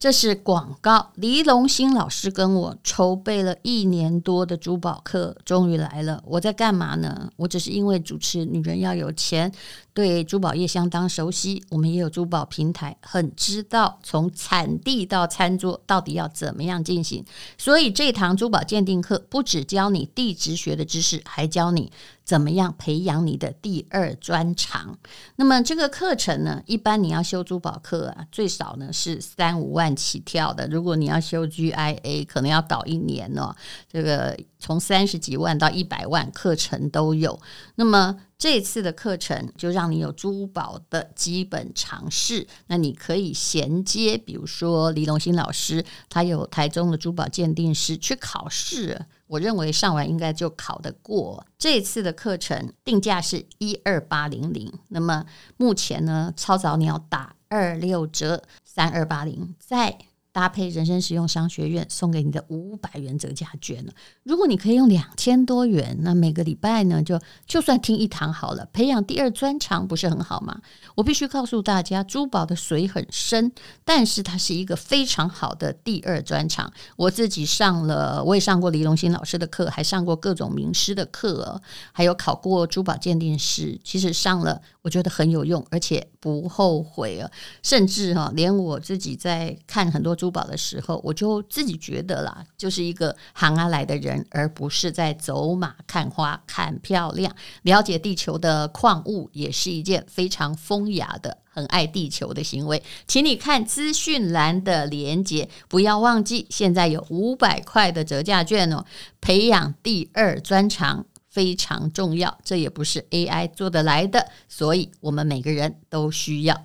这是广告。黎龙兴老师跟我筹备了一年多的珠宝课，终于来了。我在干嘛呢？我只是因为主持《女人要有钱》，对珠宝业相当熟悉。我们也有珠宝平台，很知道从产地到餐桌到底要怎么样进行。所以这堂珠宝鉴定课不只教你地质学的知识，还教你。怎么样培养你的第二专长？那么这个课程呢，一般你要修珠宝课啊，最少呢是三五万起跳的。如果你要修 GIA，可能要搞一年哦。这个从三十几万到一百万课程都有。那么这次的课程就让你有珠宝的基本常识。那你可以衔接，比如说黎龙兴老师，他有台中的珠宝鉴定师去考试。我认为上完应该就考得过。这次的课程定价是一二八零零，那么目前呢，超早鸟打二六折，三二八零，在。搭配人生实用商学院送给你的五百元折价券了。如果你可以用两千多元，那每个礼拜呢，就就算听一堂好了，培养第二专长不是很好吗？我必须告诉大家，珠宝的水很深，但是它是一个非常好的第二专长。我自己上了，我也上过黎龙兴老师的课，还上过各种名师的课，还有考过珠宝鉴定师。其实上了，我觉得很有用，而且不后悔啊。甚至哈，连我自己在看很多珠。宝的时候，我就自己觉得啦，就是一个行啊来的人，而不是在走马看花看漂亮。了解地球的矿物也是一件非常风雅的、很爱地球的行为。请你看资讯栏的连接，不要忘记，现在有五百块的折价券哦。培养第二专长非常重要，这也不是 AI 做得来的，所以我们每个人都需要。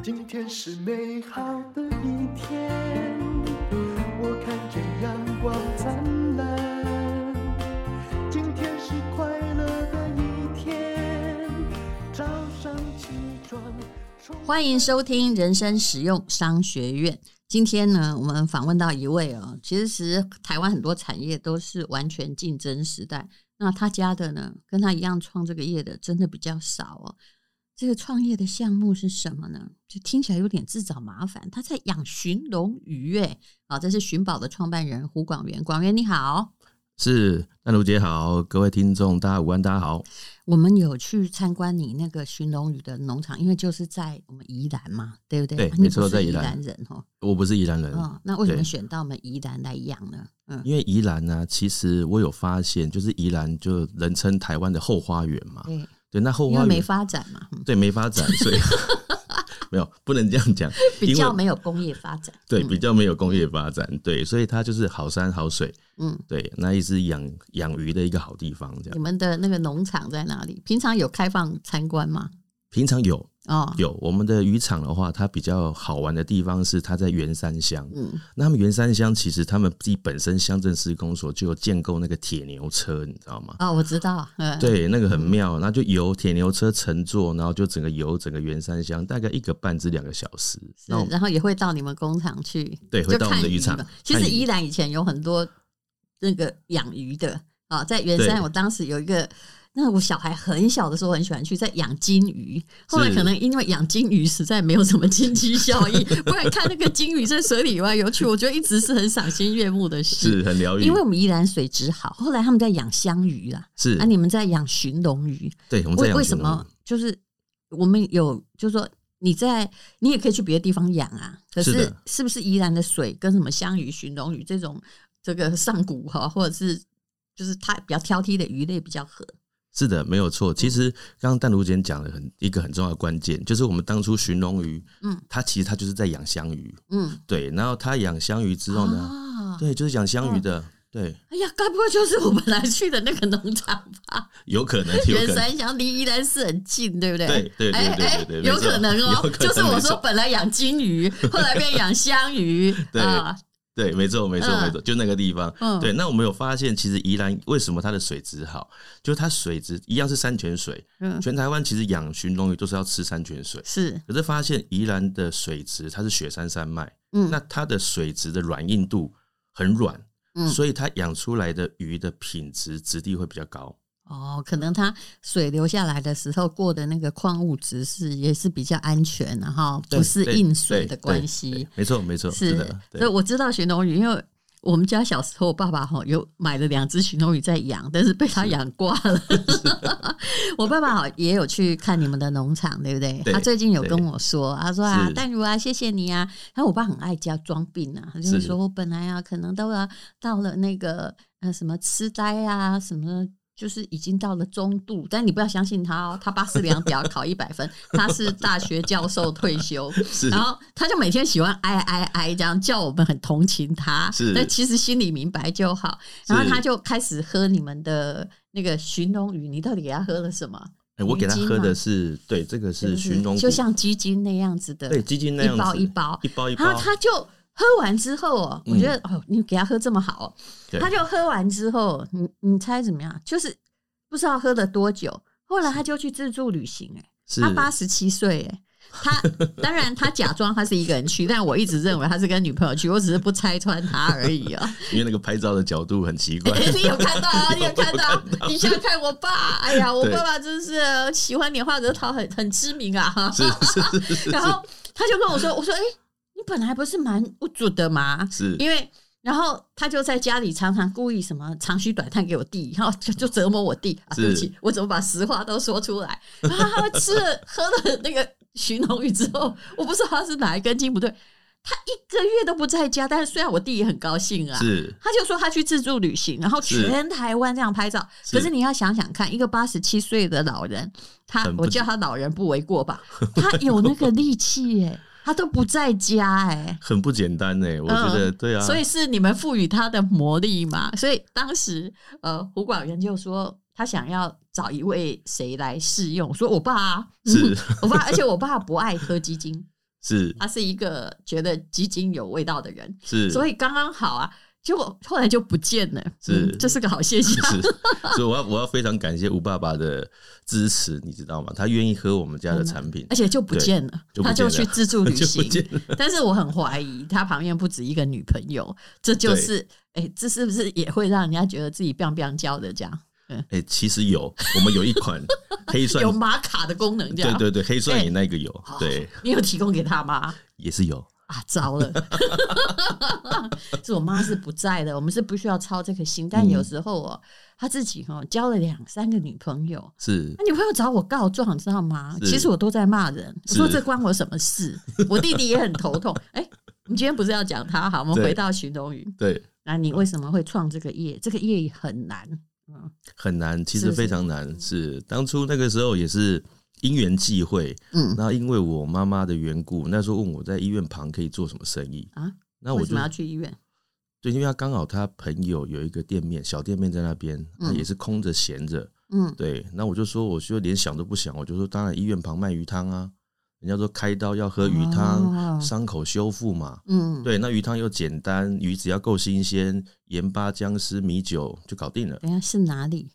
今天是美好的一天，我看见阳光灿烂。今天是快乐的一天，早上起床。欢迎收听人生实用商学院。今天呢，我们访问到一位哦，其实台湾很多产业都是完全竞争时代，那他家的呢，跟他一样创这个业的，真的比较少哦。这个创业的项目是什么呢？就听起来有点自找麻烦。他在养寻龙鱼，哎，好，这是寻宝的创办人胡广元。广元你好，是那卢姐好，各位听众大家午安，大家好。我们有去参观你那个寻龙鱼的农场，因为就是在我们宜兰嘛，对不对？对，没错，在宜兰人哈。我不是宜兰人，哦，那为什么选到我们宜兰来养呢？嗯，因为宜兰呢，其实我有发现，就是宜兰就人称台湾的后花园嘛。对。对，那后花园没发展嘛？对，没发展，所以 没有不能这样讲。比较没有工业发展，对，比较没有工业发展，对，所以它就是好山好水，嗯，对，那也是养养鱼的一个好地方。这样，你们的那个农场在哪里？平常有开放参观吗？平常有。哦，有我们的渔场的话，它比较好玩的地方是它在圆山乡。嗯，那他们员山乡其实他们自己本身乡镇施工所就有建构那个铁牛车，你知道吗？哦，我知道。嗯，对，那个很妙，那就由铁牛车乘坐，然后就整个游整个圆山乡，大概一个半至两个小时。是，然后也会到你们工厂去，对，会到我们的渔场。其实宜兰以前有很多那个养鱼的啊，在圆山，我当时有一个。那我小孩很小的时候很喜欢去在养金鱼，后来可能因为养金鱼实在没有什么经济效益，不然看那个金鱼在水里游来游去，我觉得一直是很赏心悦目的事，是很疗愈。因为我们宜兰水质好，后来他们在养香鱼啦，是啊，你们在养寻龙鱼，对，我们在养。为什么？就是我们有，就是说你在你也可以去别的地方养啊，可是是不是宜兰的水跟什么香鱼、寻龙鱼这种这个上古哈，或者是就是它比较挑剔的鱼类比较合？是的，没有错。其实刚刚淡如姐讲的很一个很重要的关键，就是我们当初寻龙鱼，嗯，它其实它就是在养香鱼，嗯，对。然后它养香鱼之后呢，啊、对，就是养香鱼的，对。哎呀，该不会就是我们来去的那个农场吧？有可能，员山乡离宜兰市很近，对不对？对对对对对对，有可能哦。就是我说本来养金鱼，后来变养香鱼，对。啊对，没错，没错，没错，就那个地方。嗯，对。那我们有发现，其实宜兰为什么它的水质好？就是它水质一样是山泉水。嗯，全台湾其实养鲟龙鱼都是要吃山泉水。是。可是发现宜兰的水质，它是雪山山脉。嗯。那它的水质的软硬度很软。嗯。所以它养出来的鱼的品质质地会比较高。哦，可能它水流下来的时候过的那个矿物质是也是比较安全，然后不是硬水的关系。没错，没错，是的。所以我知道鲟龙鱼，因为我们家小时候爸爸哈有买了两只鲟龙鱼在养，但是被他养挂了。我爸爸好也有去看你们的农场，对不对？对他最近有跟我说，他说啊，淡如啊，谢谢你啊。然后我爸很爱家装病啊，他就是说我本来啊可能都要到了那个呃什么痴呆啊什么。就是已经到了中度，但你不要相信他哦，他八四量表考一百分，他是大学教授退休，然后他就每天喜欢哀哀哀这样叫我们很同情他，是但其实心里明白就好。然后他就开始喝你们的那个寻龙鱼，你到底给他喝了什么？欸、我给他喝的是对，这个是寻龙，就像鸡精那样子的，对，鸡精那样子，一包一包一包一包，然后他就。喝完之后哦，我觉得、嗯、哦，你给他喝这么好，他就喝完之后，你你猜怎么样？就是不知道喝了多久，后来他就去自助旅行，哎，他八十七岁，哎，他当然他假装他是一个人去，但我一直认为他是跟女朋友去，我只是不拆穿他而已啊。因为那个拍照的角度很奇怪，你有看到啊？你有看到？你想看我爸？哎呀，我爸爸真是喜欢拈花惹草，很很知名啊。是是是是。然后他就跟我说：“我说，哎。”你本来不是蛮不足的吗？是因为，然后他就在家里常常故意什么长吁短叹给我弟，然后就就折磨我弟啊！对不起，我怎么把实话都说出来？然后他吃了喝了那个鲟龙雨之后，我不知道他是哪一根筋不对，他一个月都不在家。但是虽然我弟也很高兴啊，是他就说他去自助旅行，然后全台湾这样拍照。可是你要想想看，一个八十七岁的老人，他我叫他老人不为过吧？他有那个力气耶。他都不在家哎、欸，很不简单哎、欸，我觉得、嗯、对啊，所以是你们赋予他的魔力嘛。所以当时呃，胡广元就说他想要找一位谁来试用，说我爸、啊、是、嗯、我爸，而且我爸不爱喝鸡精，是。他是一个觉得鸡精有味道的人，是。所以刚刚好啊。结果后来就不见了，是、嗯、这是个好现象。所以我要我要非常感谢吴爸爸的支持，你知道吗？他愿意喝我们家的产品，嗯、而且就不见了，他就去自助旅行。但是我很怀疑他旁边不止一个女朋友，这就是哎、欸，这是不是也会让人家觉得自己 biang biang 娇的这样？哎、欸，其实有，我们有一款 黑蒜有玛卡的功能，这样对对对，黑蒜也那个有，欸、对，你有提供给他吗？也是有。啊，糟了！是我妈是不在的，我们是不需要操这颗心。但有时候哦，他自己哦交了两三个女朋友，是那女朋友找我告状，你知道吗？其实我都在骂人，我说这关我什么事？我弟弟也很头痛。哎，我们今天不是要讲他好？我们回到鲟龙鱼。对，那你为什么会创这个业？这个业很难，嗯，很难，其实非常难。是当初那个时候也是。因缘际会，嗯，那因为我妈妈的缘故，那时候问我在医院旁可以做什么生意啊？那我就为什么要去医院？对，因为他刚好他朋友有一个店面，小店面在那边，他也是空着闲着，嗯，对。那我就说，我就连想都不想，我就说，当然医院旁卖鱼汤啊，人家说开刀要喝鱼汤，伤口修复嘛，嗯，对。那鱼汤又简单，鱼只要够新鲜，盐巴、姜丝、米酒就搞定了。等下是哪里？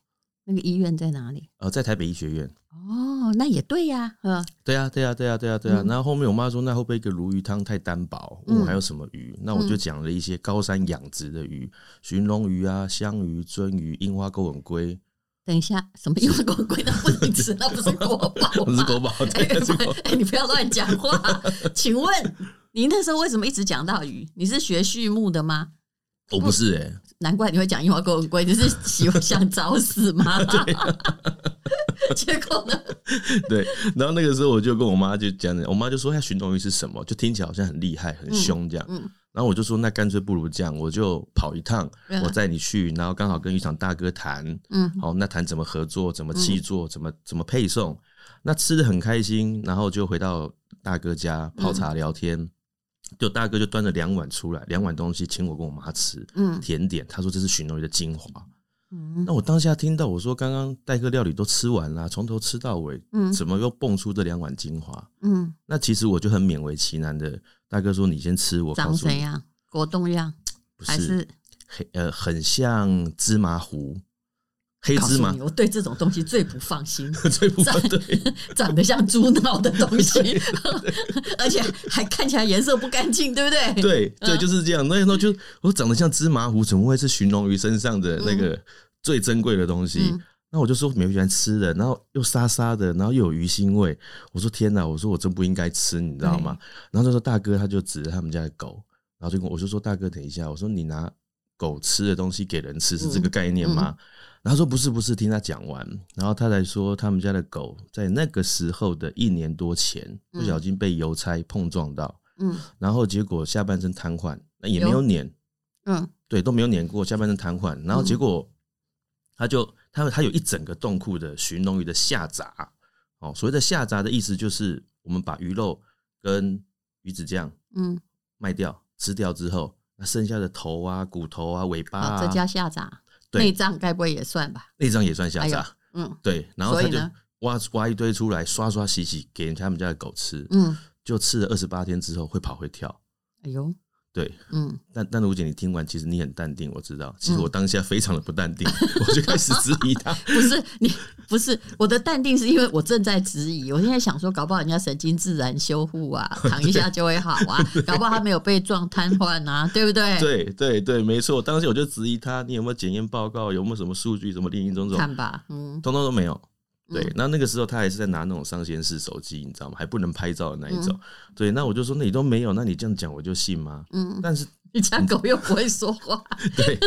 那个医院在哪里？呃，在台北医学院。哦，那也对呀，嗯，对呀，对呀，对呀，对呀，对呀。然后后面我妈说，那会不会一个鲈鱼汤太单薄？问我还有什么鱼？那我就讲了一些高山养殖的鱼，鲟龙鱼啊、香鱼、鳟鱼、樱花钩吻龟。等一下，什么樱花钩吻龟？那不能吃，那不是国宝，不是国宝。哎，你不要乱讲话。请问你那时候为什么一直讲到鱼？你是学畜牧的吗？我不是哎，难怪你会讲樱花钩吻鲑，你是喜欢想找死吗？结果呢？对，然后那个时候我就跟我妈就讲，我妈就说：“那鲟龙鱼是什么？就听起来好像很厉害、很凶这样。嗯”嗯，然后我就说：“那干脆不如这样，我就跑一趟，嗯、我载你去，然后刚好跟渔场大哥谈，嗯，好，那谈怎么合作，怎么气作，怎么怎么配送，那吃的很开心，然后就回到大哥家泡茶聊天，嗯、就大哥就端了两碗出来，两碗东西请我跟我妈吃，嗯，甜点，他说这是鲟龙鱼的精华。”嗯，那我当下听到我说，刚刚待客料理都吃完了，从头吃到尾，嗯，怎么又蹦出这两碗精华？嗯，那其实我就很勉为其难的，大哥说你先吃，我长怎样？果冻样？不是，还是黑呃，很像芝麻糊，黑芝麻。我对这种东西最不放心，最不放对，长得像猪脑的东西，而且还看起来颜色不干净，对不对？对对，就是这样。那时候就我长得像芝麻糊，怎么会是寻龙鱼身上的那个？最珍贵的东西，嗯、那我就说没有喜欢吃的，然后又沙沙的，然后又有鱼腥味。我说天哪，我说我真不应该吃，你知道吗？然后他说大哥，他就指着他们家的狗，然后就跟我就说大哥，等一下，我说你拿狗吃的东西给人吃是这个概念吗？然后说不是不是，听他讲完，然后他才说他们家的狗在那个时候的一年多前不小心被邮差碰撞到，嗯，然后结果下半身瘫痪，那也没有碾，嗯，对，都没有碾过，下半身瘫痪，然后结果他就。他他有一整个洞库的鲟龙鱼的下杂哦，所谓的下杂的意思就是我们把鱼肉跟鱼子酱嗯。卖掉吃掉之后，那剩下的头啊、骨头啊、尾巴啊，这叫下杂。内脏该不会也算吧？内脏也算下杂。嗯，对。然后他就挖挖一堆出来，刷刷洗洗给人家他们家的狗吃。嗯，就吃了二十八天之后会跑会跳。哎呦。对，嗯，但但卢姐，你听完其实你很淡定，我知道。其实我当下非常的不淡定，嗯、我就开始质疑他。不是你，不是我的淡定，是因为我正在质疑。我现在想说，搞不好人家神经自然修复啊，躺一下就会好啊。搞不好他没有被撞瘫痪啊，对不对？对对对，没错。当时我就质疑他，你有没有检验报告？有没有什么数据？什么林林总总？看吧，嗯，通通都没有。对，那那个时候他还是在拿那种上纤式手机，你知道吗？还不能拍照的那一种。对，那我就说，那你都没有，那你这样讲我就信吗？嗯，但是。你家狗又不会说话，对，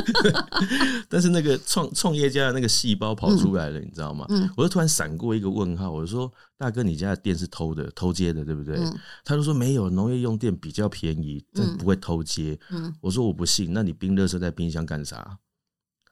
但是那个创创业家的那个细胞跑出来了，你知道吗？我就突然闪过一个问号，我就说：“大哥，你家的电是偷的，偷接的，对不对？”他就说：“没有，农业用电比较便宜，但不会偷接。”我说：“我不信，那你冰垃圾在冰箱干啥？”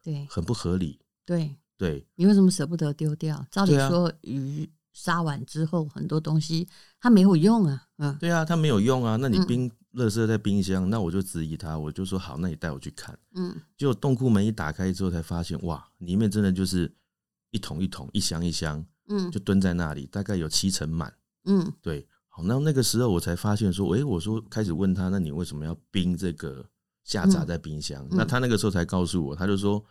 对，很不合理。对对，你为什么舍不得丢掉？照理说，鱼杀完之后，很多东西它没有用啊。嗯，对啊，它没有用啊。那你冰。垃圾在冰箱，那我就质疑他，我就说好，那你带我去看。嗯，结果冻库门一打开之后，才发现哇，里面真的就是一桶一桶、一箱一箱，嗯，就蹲在那里，大概有七成满。嗯，对，好，那那个时候我才发现说，诶、欸，我说开始问他，那你为什么要冰这个下杂在冰箱？嗯、那他那个时候才告诉我，他就说，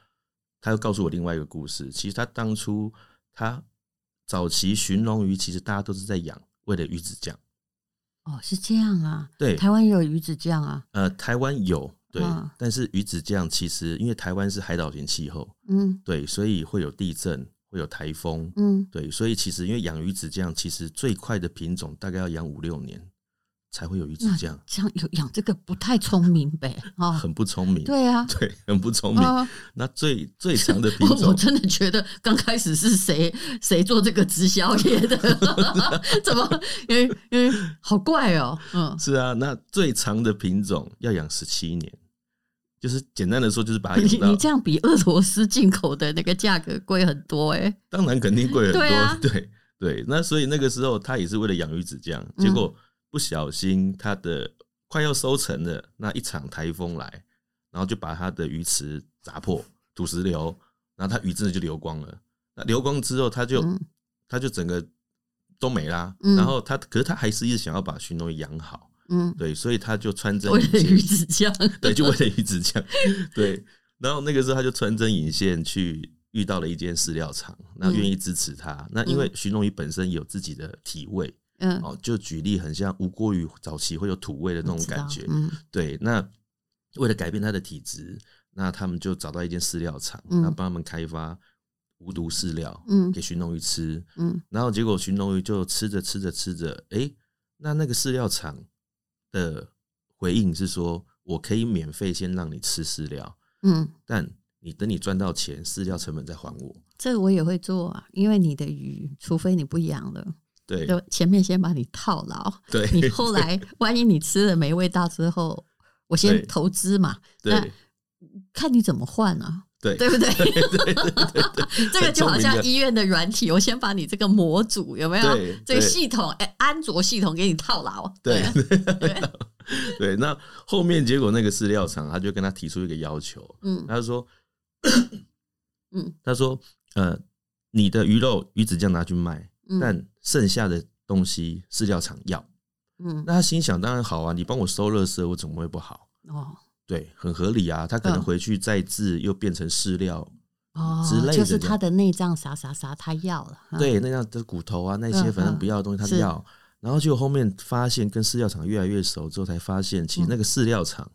他又告诉我另外一个故事。其实他当初他早期鲟龙鱼，其实大家都是在养，为了鱼子酱。哦，是这样啊。对，台湾也有鱼子酱啊。呃，台湾有，对，啊、但是鱼子酱其实因为台湾是海岛型气候，嗯，对，所以会有地震，会有台风，嗯，对，所以其实因为养鱼子酱，其实最快的品种大概要养五六年。才会有鱼子酱，这样。有养这个不太聪明呗，啊，很不聪明，对啊，对，很不聪明。那最 最长的品种，我真的觉得刚开始是谁谁做这个直销业的，怎么？因为因为好怪哦，嗯，是啊，那最长的品种要养十七年，就是简单的说，就是把它你，你这样比俄罗斯进口的那个价格贵很多哎，当然肯定贵很多，对对，那所以那个时候他也是为了养鱼子酱，结果。不小心，它的快要收成了，那一场台风来，然后就把它的鱼池砸破，土石流，然后它鱼真的就流光了。那流光之后，它就它就整个都没啦。然后它可是它还是一直想要把鲟龙鱼养好，嗯，对，所以他就穿针为了鱼子酱，对，就为了鱼子酱，对。然后那个时候他就穿针引线去遇到了一间饲料厂，那愿意支持他。那因为鲟龙鱼本身有自己的体味。嗯，哦，就举例，很像吴锅鱼早期会有土味的那种感觉，嗯，对。那为了改变它的体质，那他们就找到一间饲料厂，那帮他们开发无毒饲料，嗯，给鲟龙鱼吃，嗯。然后结果鲟龙鱼就吃着吃着吃着，哎，那那个饲料厂的回应是说，我可以免费先让你吃饲料，嗯，但你等你赚到钱，饲料成本再还我。这个我也会做啊，因为你的鱼，除非你不养了。对，就前面先把你套牢，对，你后来万一你吃了没味道之后，我先投资嘛，对，那看你怎么换啊，对，对不对？对对对对，这个就好像医院的软体，我先把你这个模组有没有？这个系统哎，安卓系统给你套牢，对对 对。那后面结果那个饲料厂他就跟他提出一个要求，嗯，他说，嗯，他说，呃，你的鱼肉鱼子酱拿去卖。但剩下的东西饲料厂要，嗯，那他心想当然好啊，你帮我收垃圾，我怎么会不好？哦，对，很合理啊，他可能回去再制又变成饲料哦之类的，就是他的内脏啥啥啥他要了，对，那样的骨头啊那些反正不要的东西他要，然后就后面发现跟饲料厂越来越熟之后，才发现其实那个饲料厂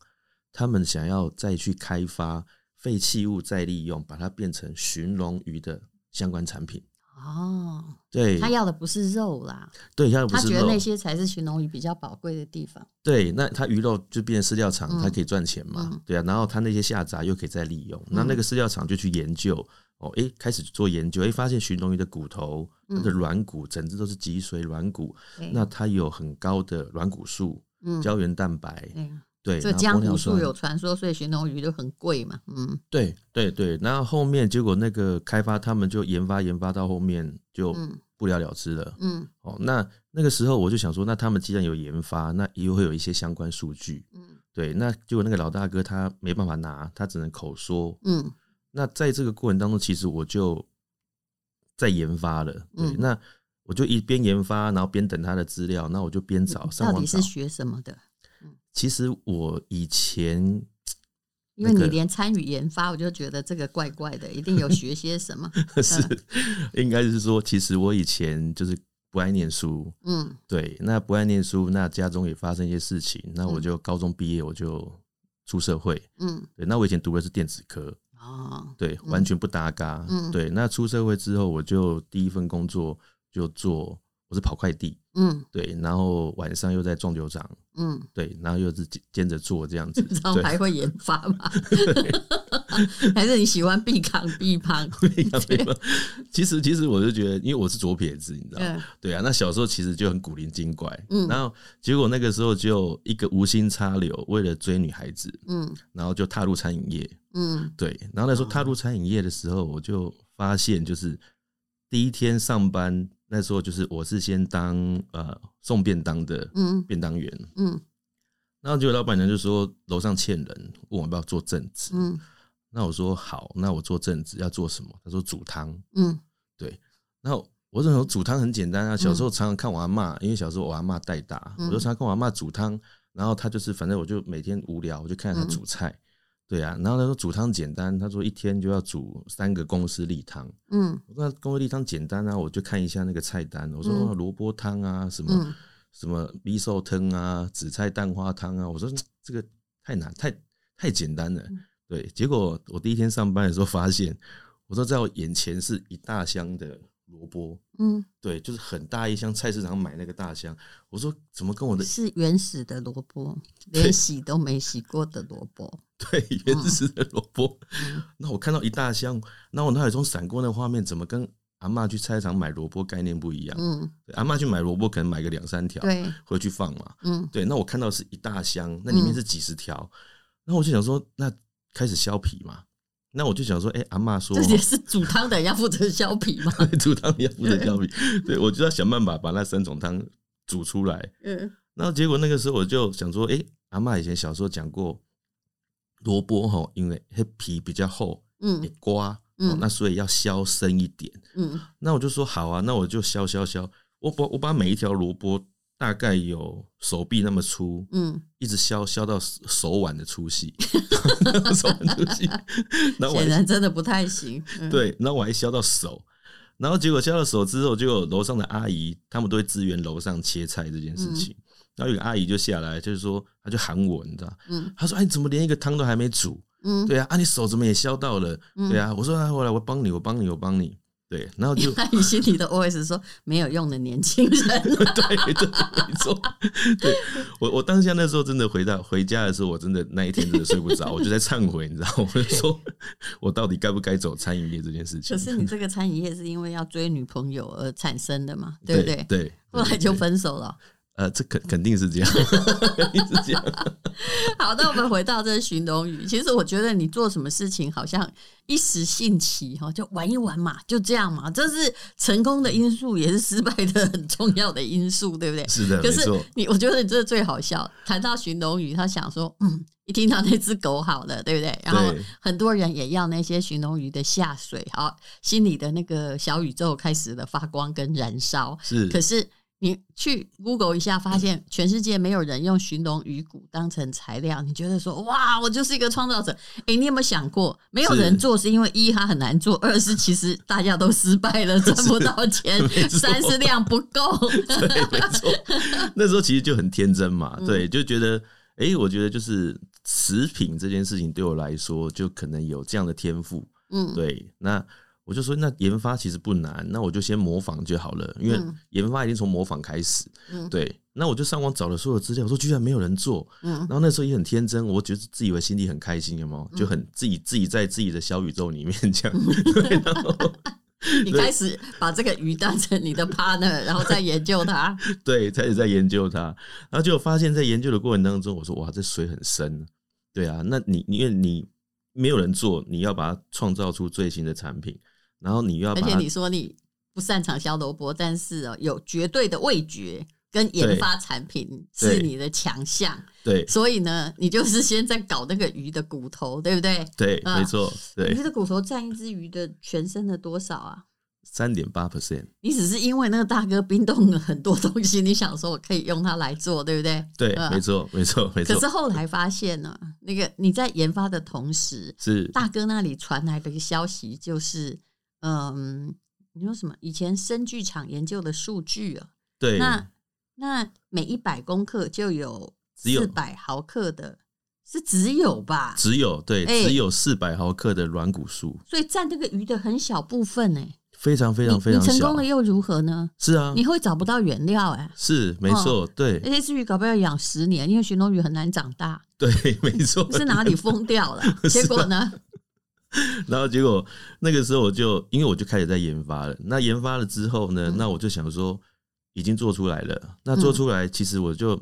他们想要再去开发废弃物再利用，把它变成鲟龙鱼的。相关产品。哦，对，他要的不是肉啦，对，他他觉得那些才是鲟龙鱼比较宝贵的地方。对，那他鱼肉就变成饲料厂，他可以赚钱嘛？嗯、对啊，然后他那些下杂又可以再利用，嗯、那那个饲料厂就去研究哦，哎，开始做研究，哎，发现鲟龙鱼的骨头，它的软骨整只都是脊髓软骨，嗯、那它有很高的软骨素、嗯、胶原蛋白。嗯对，这江湖术有传说，所以鲟龙鱼就很贵嘛。嗯，对对对，然后后面结果那个开发，他们就研发研发到后面就不了了之了。嗯，哦，那那个时候我就想说，那他们既然有研发，那也会有一些相关数据。嗯，对，那结果那个老大哥他没办法拿，他只能口说。嗯，那在这个过程当中，其实我就在研发了。对，那我就一边研发，然后边等他的资料，那我就边找。到底是学什么的？其实我以前，因为你连参与研发，我就觉得这个怪怪的，一定有学些什么。是，应该是说，其实我以前就是不爱念书。嗯，对，那不爱念书，那家中也发生一些事情，那我就高中毕业我就出社会。嗯，对，那我以前读的是电子科。哦，对，完全不搭嘎。嗯，对，那出社会之后，我就第一份工作就做。我是跑快递，嗯，对，然后晚上又在撞球场，嗯，对，然后又是兼着做这样子，然后还会研发嘛？还是你喜欢避扛避胖？避扛避胖。其实，其实我就觉得，因为我是左撇子，你知道吗？对啊，那小时候其实就很古灵精怪，嗯，然后结果那个时候就一个无心插柳，为了追女孩子，嗯，然后就踏入餐饮业，嗯，对，然后那时候踏入餐饮业的时候，我就发现，就是第一天上班。那时候就是我是先当呃送便当的便当员，嗯，嗯，然后结果老板娘就说楼上欠人，问我要不要做正职，嗯，那我说好，那我做正职要做什么？他说煮汤，嗯，对，然后我说煮汤很简单啊，小时候常常看我阿嬷，因为小时候我阿妈带大，我就常常看我阿妈煮汤，然后他就是反正我就每天无聊，我就看她煮菜。对啊，然后他说煮汤简单，他说一天就要煮三个公司例汤。嗯，我说公司例汤简单啊，我就看一下那个菜单。我说萝卜汤啊，什么、嗯、什么米寿汤啊，紫菜蛋花汤啊。我说这个太难，太太简单了。对，结果我第一天上班的时候发现，我说在我眼前是一大箱的。萝卜，嗯，对，就是很大一箱，菜市场买那个大箱。我说怎么跟我的是原始的萝卜，连洗都没洗过的萝卜，对，原始的萝卜。嗯、那我看到一大箱，那我脑海中闪过那画面，怎么跟阿嬷去菜市场买萝卜概念不一样？嗯，阿嬷去买萝卜可能买个两三条，对，回去放嘛。嗯，对，那我看到是一大箱，那里面是几十条，那、嗯、我就想说，那开始削皮嘛。那我就想说，哎、欸，阿嬷说，这也是煮汤的人要负责削皮吗？煮汤要负责削皮，对，我就要想办法把那三种汤煮出来。嗯，然后结果那个时候我就想说，哎、欸，阿嬷以前小时候讲过，萝卜哈，因为它皮比较厚，嗯，刮，嗯，那所以要削深一点。嗯，那我就说好啊，那我就削削削，我把我把每一条萝卜。大概有手臂那么粗，嗯，一直削削到手腕的粗细，手腕粗细，显然真的不太行。嗯、对，然后我还削到手，然后结果削到手之后，就有楼上的阿姨，他们都会支援楼上切菜这件事情。嗯、然后有个阿姨就下来，就是说，她就喊我，你知道，嗯，她说：“哎，你怎么连一个汤都还没煮？嗯，对啊，啊，你手怎么也削到了？嗯、对啊，我说：啊，我来，我帮你，我帮你，我帮你。”对，然后就你心里的 OS 说没有用的年轻人，对对，没错。对我我当下那时候真的回到回家的时候，我真的那一天真的睡不着，我就在忏悔，你知道吗？我就 说我到底该不该走餐饮业这件事情？可是你 这个餐饮业是因为要追女朋友而产生的嘛？对不对？对，后来就分手了。呃，这肯肯定是这样，肯定是这样。好，那我们回到这寻龙鱼。其实我觉得你做什么事情，好像一时兴起哈，就玩一玩嘛，就这样嘛。这是成功的因素，也是失败的很重要的因素，对不对？是的。可是你，我觉得你这最好笑。谈到寻龙鱼，他想说，嗯，一听到那只狗好了，对不对？然后很多人也要那些寻龙鱼的下水，好，心里的那个小宇宙开始了发光跟燃烧。是，可是。你去 Google 一下，发现全世界没有人用寻龙鱼骨当成材料。你觉得说哇，我就是一个创造者？诶，你有没有想过，没有人做是因为一它很难做，二是其实大家都失败了，赚不到钱，三是量不够。对，没错。那时候其实就很天真嘛，对，就觉得诶，我觉得就是食品这件事情对我来说，就可能有这样的天赋。嗯，对，那。我就说，那研发其实不难，那我就先模仿就好了，因为研发已经从模仿开始。嗯，对。那我就上网找了所有资料，我说居然没有人做。嗯，然后那时候也很天真，我觉得自以为心里很开心，有没有？就很自己自己在自己的小宇宙里面这样。对，然后 你开始把这个鱼当成你的 partner，然后再研究它。对，开始在研究它，然后就发现，在研究的过程当中，我说哇，这水很深。对啊，那你因为你没有人做，你要把它创造出最新的产品。然后你又要，而且你说你不擅长削萝卜，但是哦，有绝对的味觉跟研发产品是你的强项。对，所以呢，你就是先在搞那个鱼的骨头，对不对？对，没错。对，鱼的骨头占一只鱼的全身的多少啊？三点八 percent。你只是因为那个大哥冰冻了很多东西，你想说我可以用它来做，对不对？对，没错，没错，没错。可是后来发现呢，那个你在研发的同时，是大哥那里传来的一个消息，就是。嗯，你说什么？以前生剧场研究的数据啊，对，那那每一百公克就有四百毫克的，是只有吧？只有对，欸、只有四百毫克的软骨素，所以占这个鱼的很小部分呢、欸，非常非常非常小。你成功了又如何呢？是啊，你会找不到原料哎、欸，是没错，哦、对。而且这只鱼搞不好要养十年，因为鲟龙鱼很难长大。对，没错。是哪里疯掉了？结果呢？然后结果那个时候我就因为我就开始在研发了。那研发了之后呢，那我就想说已经做出来了。那做出来其实我就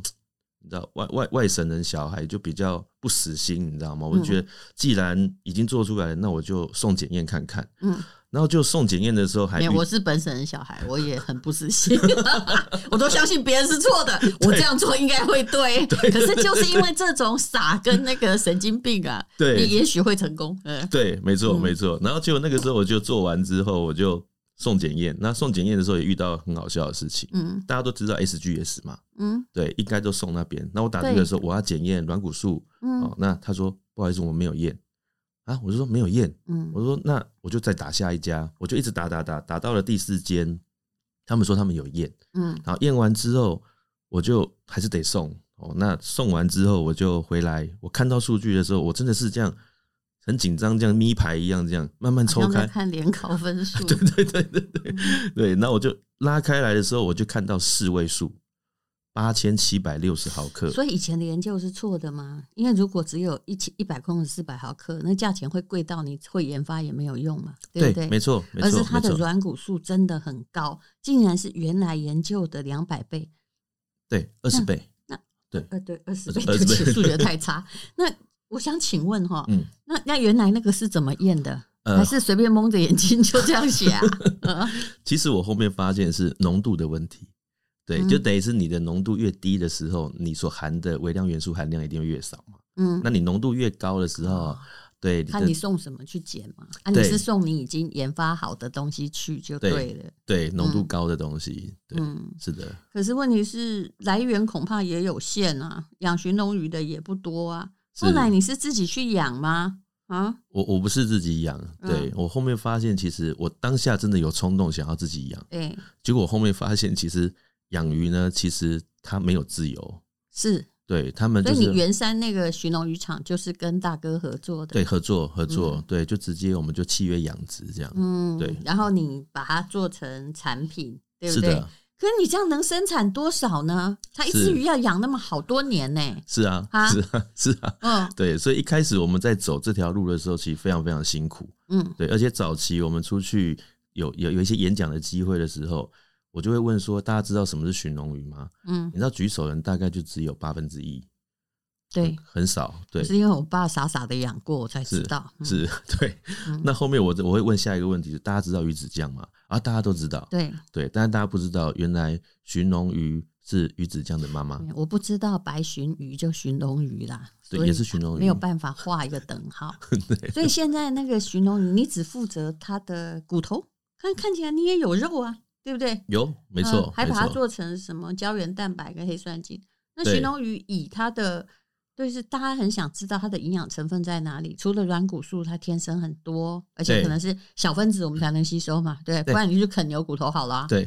你知道外外外省人小孩就比较不死心，你知道吗？我觉得既然已经做出来了，那我就送检验看看。嗯。然后就送检验的时候还，我是本省人小孩，我也很不死心，我都相信别人是错的，我这样做应该会 对。对，可是就是因为这种傻跟那个神经病啊，对，你也许会成功。嗯对，没错，没错。然后结果那个时候我就做完之后，我就送检验。那送检验的时候也遇到很好笑的事情。嗯，大家都知道 SGS 嘛，嗯，对，应该都送那边。那我打这个时候我要检验软骨素，哦，那他说不好意思，我没有验。啊，我就说没有验，嗯，我说那我就再打下一家，我就一直打打打打到了第四间，他们说他们有验，嗯，然后验完之后，我就还是得送哦。那送完之后，我就回来，我看到数据的时候，我真的是这样很紧张，这样咪牌一样，这样慢慢抽开看联考分数，对对对对对对，那我就拉开来的时候，我就看到四位数。八千七百六十毫克，所以以前的研究是错的吗？因为如果只有一千一百公克四百毫克，那价钱会贵到你会研发也没有用嘛？对不对？没错，而是它的软骨素真的很高，竟然是原来研究的两百倍，对，二十倍。那对，呃，对，二十倍，对不起，数学太差。那我想请问哈，嗯，那那原来那个是怎么验的？还是随便蒙着眼睛就这样写啊？其实我后面发现是浓度的问题。对，就等于是你的浓度越低的时候，你所含的微量元素含量一定会越少嘛。嗯，那你浓度越高的时候，对，看你送什么去检嘛。啊，你是送你已经研发好的东西去就对了。对，浓度高的东西，嗯，是的。可是问题是来源恐怕也有限啊，养鲟龙鱼的也不多啊。后来你是自己去养吗？啊，我我不是自己养，对，我后面发现其实我当下真的有冲动想要自己养，对，结果我后面发现其实。养鱼呢，其实它没有自由，是对他们、就是。所以你圆山那个寻龙渔场就是跟大哥合作的，对，合作合作，嗯、对，就直接我们就契约养殖这样，嗯，对。然后你把它做成产品，对不对？是的。可是你这样能生产多少呢？它一只鱼要养那么好多年呢、欸。是啊，啊，是啊，是啊，嗯，对。所以一开始我们在走这条路的时候，其实非常非常辛苦，嗯，对。而且早期我们出去有有有一些演讲的机会的时候。我就会问说：“大家知道什么是寻龙鱼吗？”嗯，你知道举手人大概就只有八分之一，对、嗯，很少。对，是因为我爸傻傻的养过，我才知道。是，是，对。嗯、那后面我我会问下一个问题：是大家知道鱼子酱吗？啊，大家都知道。对对，但是大家不知道，原来寻龙鱼是鱼子酱的妈妈。我不知道白鲟鱼就寻龙鱼啦，对，也是寻龙鱼，没有办法画一个等号。对，所以现在那个寻龙鱼，你只负责它的骨头，看看起来你也有肉啊。对不对？有，没错，还把它做成什么胶原蛋白跟黑酸菌。那鲟龙鱼以它的，就是大家很想知道它的营养成分在哪里。除了软骨素，它天生很多，而且可能是小分子，我们才能吸收嘛。对，不然你就啃牛骨头好了。对，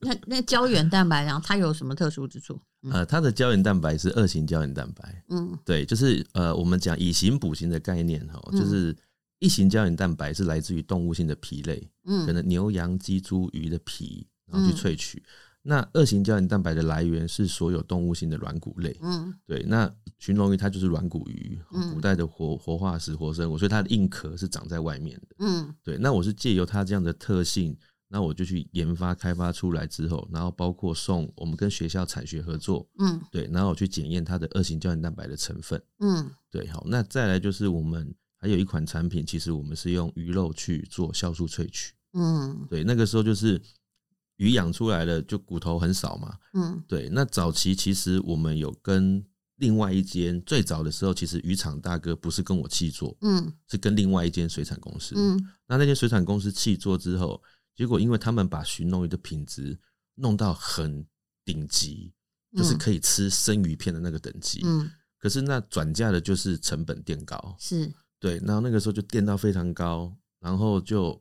那那胶原蛋白，然后它有什么特殊之处？呃，它的胶原蛋白是二型胶原蛋白。嗯，对，就是呃，我们讲以形补形的概念哈，就是一型胶原蛋白是来自于动物性的皮类，嗯，可能牛羊鸡猪鱼的皮，然后去萃取。嗯、那二型胶原蛋白的来源是所有动物性的软骨类，嗯，对。那驯龙鱼它就是软骨鱼，古代的活活化石活生物，所以它的硬壳是长在外面的，嗯，对。那我是借由它这样的特性，那我就去研发开发出来之后，然后包括送我们跟学校产学合作，嗯，对，然后我去检验它的二型胶原蛋白的成分，嗯，对。好，那再来就是我们。还有一款产品，其实我们是用鱼肉去做酵素萃取。嗯，对，那个时候就是鱼养出来了，就骨头很少嘛。嗯，对。那早期其实我们有跟另外一间，最早的时候，其实渔场大哥不是跟我契作，嗯，是跟另外一间水产公司。嗯，那那间水产公司契作之后，结果因为他们把鲟龙鱼的品质弄到很顶级，就是可以吃生鱼片的那个等级。嗯，可是那转嫁的就是成本垫高。是。对，然后那个时候就垫到非常高，然后就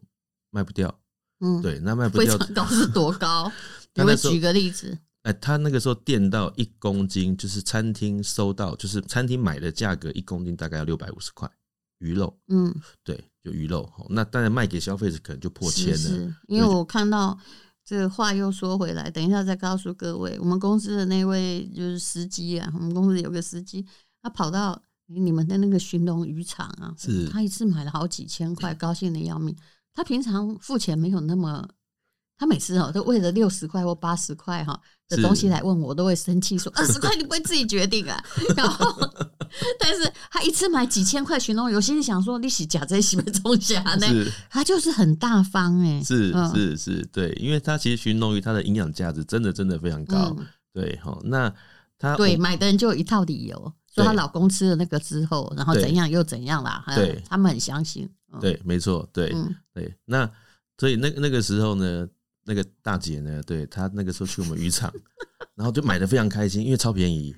卖不掉。嗯，对，那卖不掉。非常高是多高？你会举个例子？哎，他那个时候垫到一公斤，就是餐厅收到，就是餐厅买的价格，一公斤大概要六百五十块鱼肉。嗯，对，就鱼肉。那当然卖给消费者可能就破千了。是，是，因为我看到这个话又说回来，等一下再告诉各位，我们公司的那位就是司机啊，我们公司有个司机，他跑到。你们的那个寻龙渔场啊，是他一次买了好几千块，高兴的要命。他平常付钱没有那么，他每次哦都为了六十块或八十块哈的东西来问我，都会生气说 二十块你不会自己决定啊。然后，但是他一次买几千块寻龙，有心里想说你是假在西北中下呢，他就是很大方哎，是是是，对，因为他其实寻龙鱼它的营养价值真的真的非常高，对哈。那他对买的人就有一套理由。说她老公吃了那个之后，然后怎样又怎样啦？对，他们很相信。对，没错，对，对。那所以那那个时候呢，那个大姐呢，对她那个时候去我们渔场，然后就买的非常开心，因为超便宜。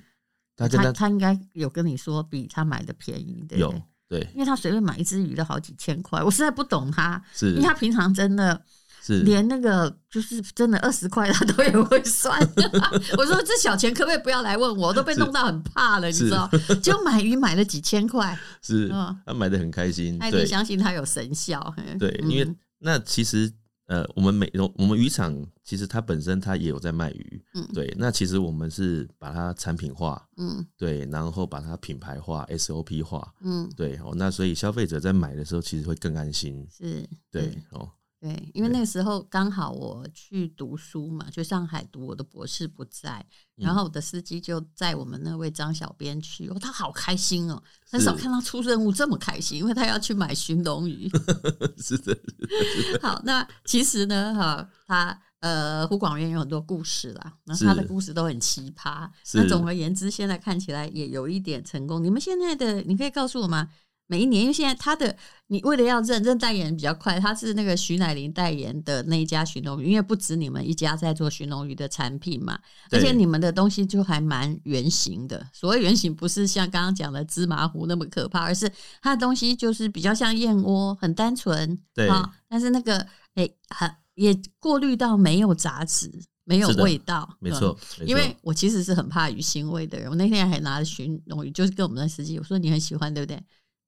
她她她应该有跟你说比她买的便宜，对有对，因为她随便买一只鱼都好几千块，我实在不懂她，是因为她平常真的。是连那个就是真的二十块他都也会算。我说这小钱可不可以不要来问我？我都被弄到很怕了，你知道？就买鱼买了几千块，是他买的很开心，他也相信他有神效。对，因为那其实呃，我们每我们渔场其实它本身它也有在卖鱼，嗯，对。那其实我们是把它产品化，嗯，对，然后把它品牌化、SOP 化，嗯，对。哦，那所以消费者在买的时候其实会更安心，是，对，哦。对，因为那个时候刚好我去读书嘛，去上海读我的博士不在，然后我的司机就载我们那位张小编去，哦，他好开心哦，很少看到出任务这么开心，因为他要去买寻龙鱼。是的，是的。好，那其实呢，哈，他呃，胡广元有很多故事啦，那他的故事都很奇葩。那总而言之，现在看起来也有一点成功。你们现在的，你可以告诉我吗？每一年，因为现在他的你为了要认认代言比较快，他是那个徐乃麟代言的那一家寻龙鱼，因为不止你们一家在做寻龙鱼的产品嘛，而且你们的东西就还蛮圆形的。所谓圆形，不是像刚刚讲的芝麻糊那么可怕，而是它的东西就是比较像燕窝，很单纯，对啊。但是那个哎，很也过滤到没有杂质，没有味道，没错。因为我其实是很怕鱼腥味的人，我那天还拿了寻龙鱼，就是跟我们的司机我说你很喜欢，对不对？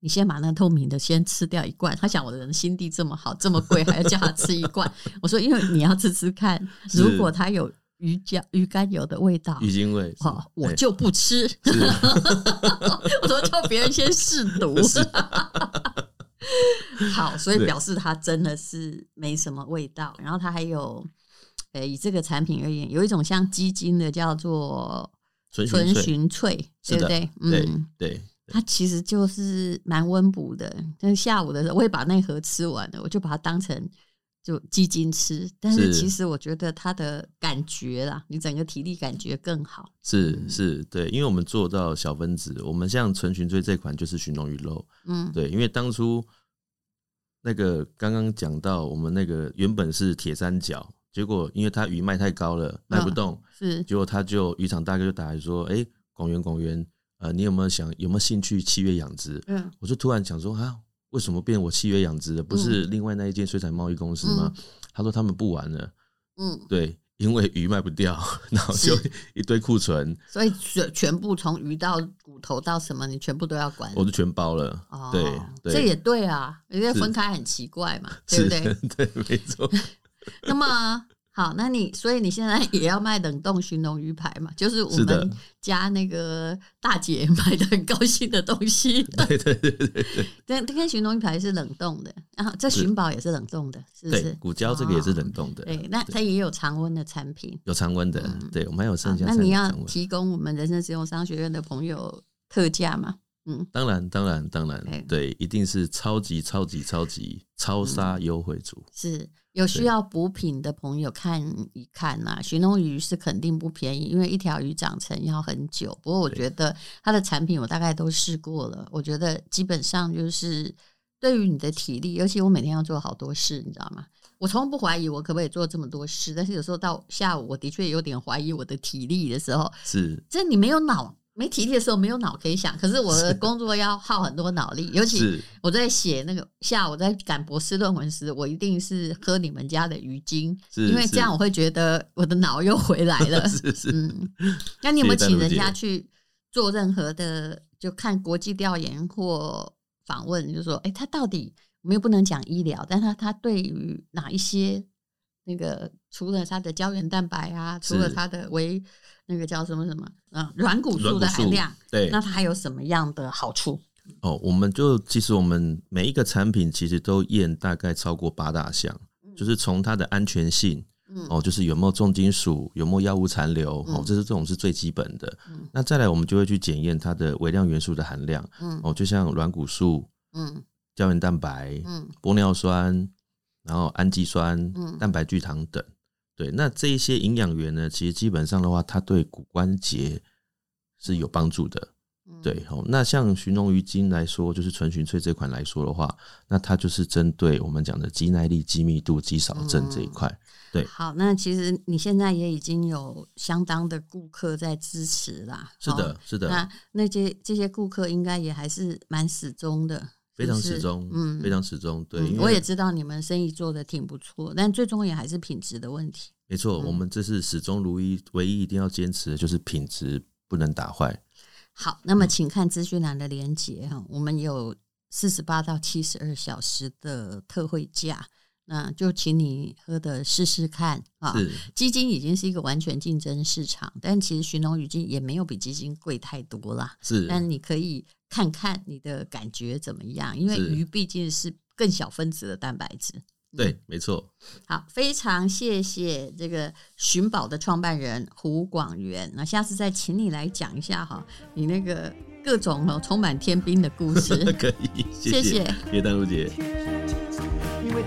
你先把那透明的先吃掉一罐。他想我的人心地这么好，这么贵还要叫他吃一罐。我说，因为你要吃吃看，如果他有鱼胶、鱼肝油的味道，鱼腥味，好，我就不吃。我说叫别人先试毒。好，所以表示它真的是没什么味道。然后它还有，呃，以这个产品而言，有一种像鸡精的叫做醇寻萃，对不对？嗯，对。它其实就是蛮温补的，但是下午的时候我也把那盒吃完了，我就把它当成就鸡精吃。但是其实我觉得它的感觉啦，你整个体力感觉更好。是是，对，因为我们做到小分子，我们像醇寻萃这款就是寻龙鱼肉，嗯，对，因为当初那个刚刚讲到我们那个原本是铁三角，结果因为它鱼卖太高了，卖不动，是，结果他就渔场大哥就打来说，哎，广元广元。呃，你有没有想有没有兴趣契约养殖？嗯，我就突然想说啊，为什么变我契约养殖的？不是另外那一间水产贸易公司吗？嗯、他说他们不玩了。嗯，对，因为鱼卖不掉，然后就一堆库存，所以全全部从鱼到骨头到什么，你全部都要管？我就全包了。哦，对，对这也对啊，因为分开很奇怪嘛，对不对？对，没错。那么。好，那你所以你现在 也要卖冷冻鲟龙鱼排嘛？就是我们家那个大姐 买的很高兴的东西。对对对对对。这这鲟龙鱼排是冷冻的，然后这寻宝也是冷冻的，是不是？骨胶这个也是冷冻的。对，那它也有常温的产品。有常温的，对，我们还有剩下。那你要提供我们人生实用商学院的朋友特价吗？嗯，当然，当然，当然，对，一定是超级超级超级超杀优惠组。是。有需要补品的朋友看一看呐、啊，鲟龙鱼是肯定不便宜，因为一条鱼长成要很久。不过我觉得它的产品我大概都试过了，我觉得基本上就是对于你的体力，尤其我每天要做好多事，你知道吗？我从不怀疑我可不可以做这么多事，但是有时候到下午，我的确有点怀疑我的体力的时候，是这你没有脑。没体力的时候没有脑可以想，可是我的工作要耗很多脑力，尤其我在写那个下午在赶博士论文时，我一定是喝你们家的鱼精，因为这样我会觉得我的脑又回来了。是是，嗯，那你有没有请人家去做任何的，就看国际调研或访问，就说，哎，他到底我们又不能讲医疗，但他他对于哪一些那个，除了它的胶原蛋白啊，除了它的维。那个叫什么什么啊？软骨素的含量，对，那它还有什么样的好处？哦，我们就其实我们每一个产品其实都验大概超过八大项，嗯、就是从它的安全性，嗯、哦，就是有没有重金属，有没有药物残留，嗯、哦，这是这种是最基本的。嗯、那再来，我们就会去检验它的微量元素的含量，嗯，哦，就像软骨素，嗯，胶原蛋白，嗯，玻尿酸，然后氨基酸，嗯，蛋白聚糖等。对，那这一些营养源呢，其实基本上的话，它对骨关节是有帮助的。嗯、对，好，那像鲟龙鱼精来说，就是纯鲟萃这款来说的话，那它就是针对我们讲的肌耐力、肌密度、肌少症这一块。嗯、对，好，那其实你现在也已经有相当的顾客在支持啦。是的，是的。那那些这些顾客应该也还是蛮始终的。非常始终，嗯，非常始终。对，嗯、我也知道你们生意做的挺不错，但最终也还是品质的问题。没错，嗯、我们这是始终如一，唯一一定要坚持的就是品质不能打坏。好，那么请看资讯栏的连接哈，嗯、我们有四十八到七十二小时的特惠价。那就请你喝的试试看啊！基金已经是一个完全竞争市场，但其实寻龙鱼精也没有比基金贵太多啦。是，但你可以看看你的感觉怎么样，因为鱼毕竟是更小分子的蛋白质。对，嗯、没错。好，非常谢谢这个寻宝的创办人胡广元。那下次再请你来讲一下哈，你那个各种哦充满天兵的故事。可以，谢谢，谢谢丹如姐。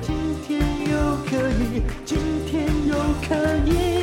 今天又可以，今天又可以。